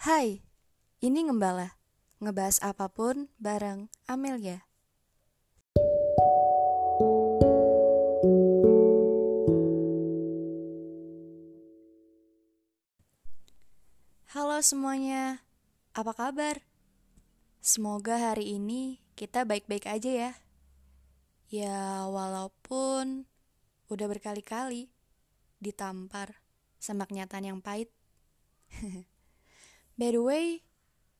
Hai, ini Ngembala. Ngebahas apa pun bareng Amelia. Halo semuanya, apa kabar? Semoga hari ini kita baik-baik aja ya. Ya, walaupun udah berkali-kali ditampar sama kenyataan yang pahit. By the way,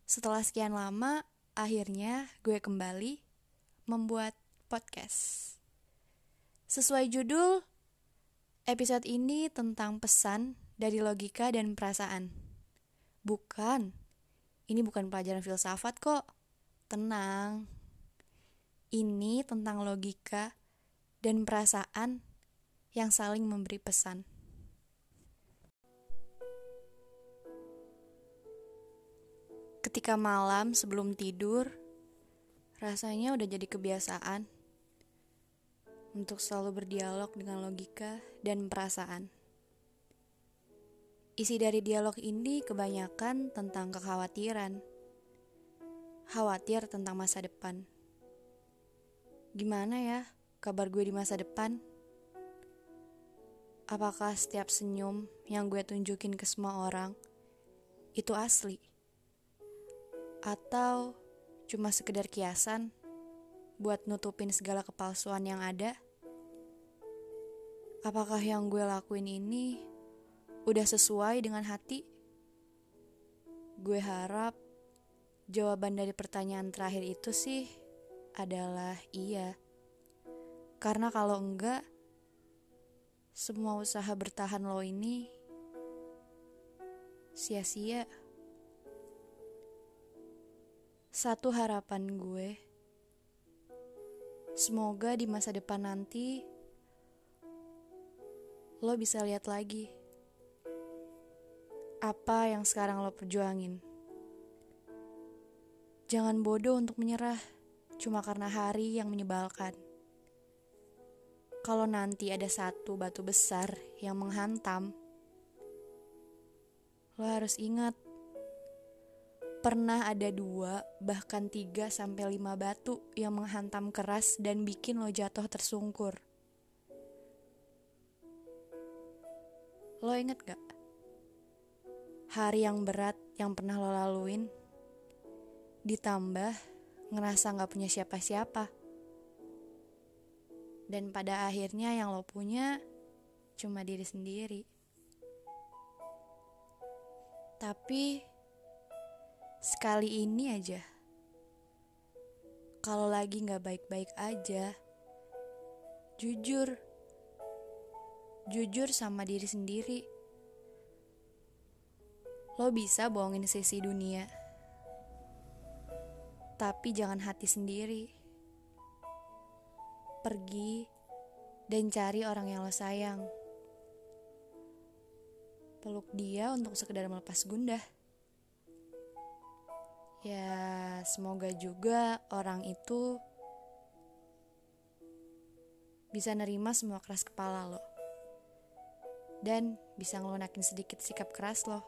setelah sekian lama, akhirnya gue kembali membuat podcast. Sesuai judul, episode ini tentang pesan dari logika dan perasaan. Bukan, ini bukan pelajaran filsafat kok. Tenang. Ini tentang logika dan perasaan yang saling memberi pesan. Ketika malam sebelum tidur, rasanya udah jadi kebiasaan untuk selalu berdialog dengan logika dan perasaan. Isi dari dialog ini kebanyakan tentang kekhawatiran. Khawatir tentang masa depan. Gimana ya kabar gue di masa depan? Apakah setiap senyum yang gue tunjukin ke semua orang itu asli? Atau cuma sekedar kiasan buat nutupin segala kepalsuan yang ada? Apakah yang gue lakuin ini udah sesuai dengan hati? Gue harap jawaban dari pertanyaan terakhir itu sih adalah iya. Karena kalau enggak, semua usaha bertahan lo ini sia-sia. Satu harapan gue, semoga di masa depan nanti lo bisa lihat lagi apa yang sekarang lo perjuangin. Jangan bodoh untuk menyerah cuma karena hari yang menyebalkan. Kalau nanti ada satu batu besar yang menghantam, lo harus ingat pernah ada dua bahkan tiga sampai lima batu yang menghantam keras dan bikin lo jatuh tersungkur. Lo inget gak? hari yang berat yang pernah lo laluin, ditambah ngerasa gak punya siapa-siapa. Dan pada akhirnya yang lo punya cuma diri sendiri. Tapi sekali ini aja, kalau lagi gak baik-baik aja, jujur, jujur sama diri sendiri Lo bisa bohongin sisi dunia, tapi jangan hati sendiri. Pergi dan cari orang yang lo sayang. Peluk dia untuk sekedar melepas gundah. Ya, semoga juga orang itu bisa nerima semua keras kepala lo. Dan bisa ngelunakin sedikit sikap keras lo.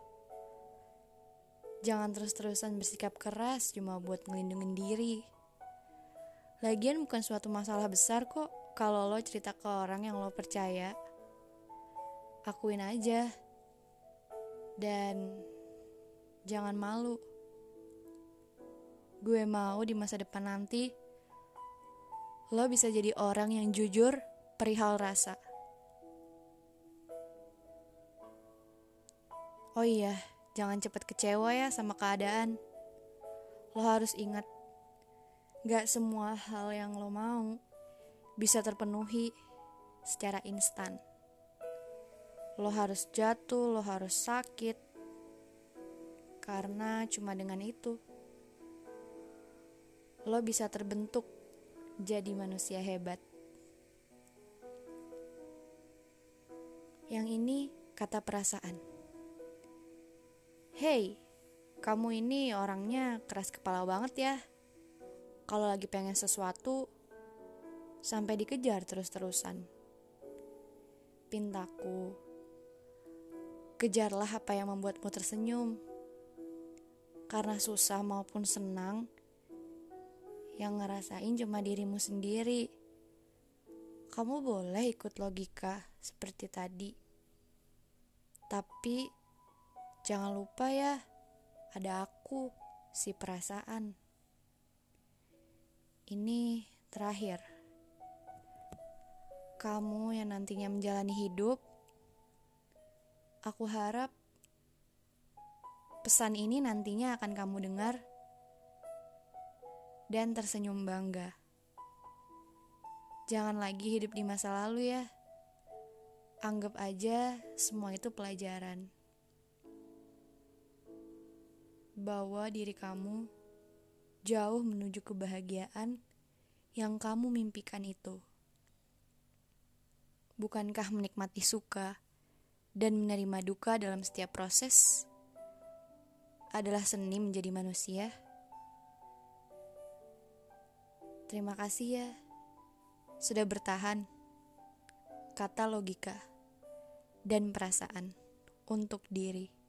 Jangan terus-terusan bersikap keras cuma buat ngelindungin diri. Lagian bukan suatu masalah besar kok kalau lo cerita ke orang yang lo percaya. Akuin aja. Dan jangan malu. Gue mau di masa depan nanti lo bisa jadi orang yang jujur perihal rasa. Oh iya, Jangan cepat kecewa ya sama keadaan. Lo harus ingat, gak semua hal yang lo mau bisa terpenuhi secara instan. Lo harus jatuh, lo harus sakit, karena cuma dengan itu lo bisa terbentuk jadi manusia hebat. Yang ini kata perasaan. Hey, kamu ini orangnya keras kepala banget ya. Kalau lagi pengen sesuatu, sampai dikejar terus-terusan. Pintaku, kejarlah apa yang membuatmu tersenyum. karena susah maupun senang, yang ngerasain cuma dirimu sendiri. Kamu boleh ikut logika seperti tadi, tapi jangan lupa ya, ada aku, si perasaan. Ini terakhir. Kamu yang nantinya menjalani hidup, aku harap pesan ini nantinya akan kamu dengar dan tersenyum bangga. Jangan lagi hidup di masa lalu ya. Anggap aja semua itu pelajaran. Bawa diri kamu jauh menuju kebahagiaan yang kamu mimpikan itu. Bukankah menikmati suka dan menerima duka dalam setiap proses adalah seni menjadi manusia? Terima kasih ya, sudah bertahan. Kata logika dan perasaan untuk diri.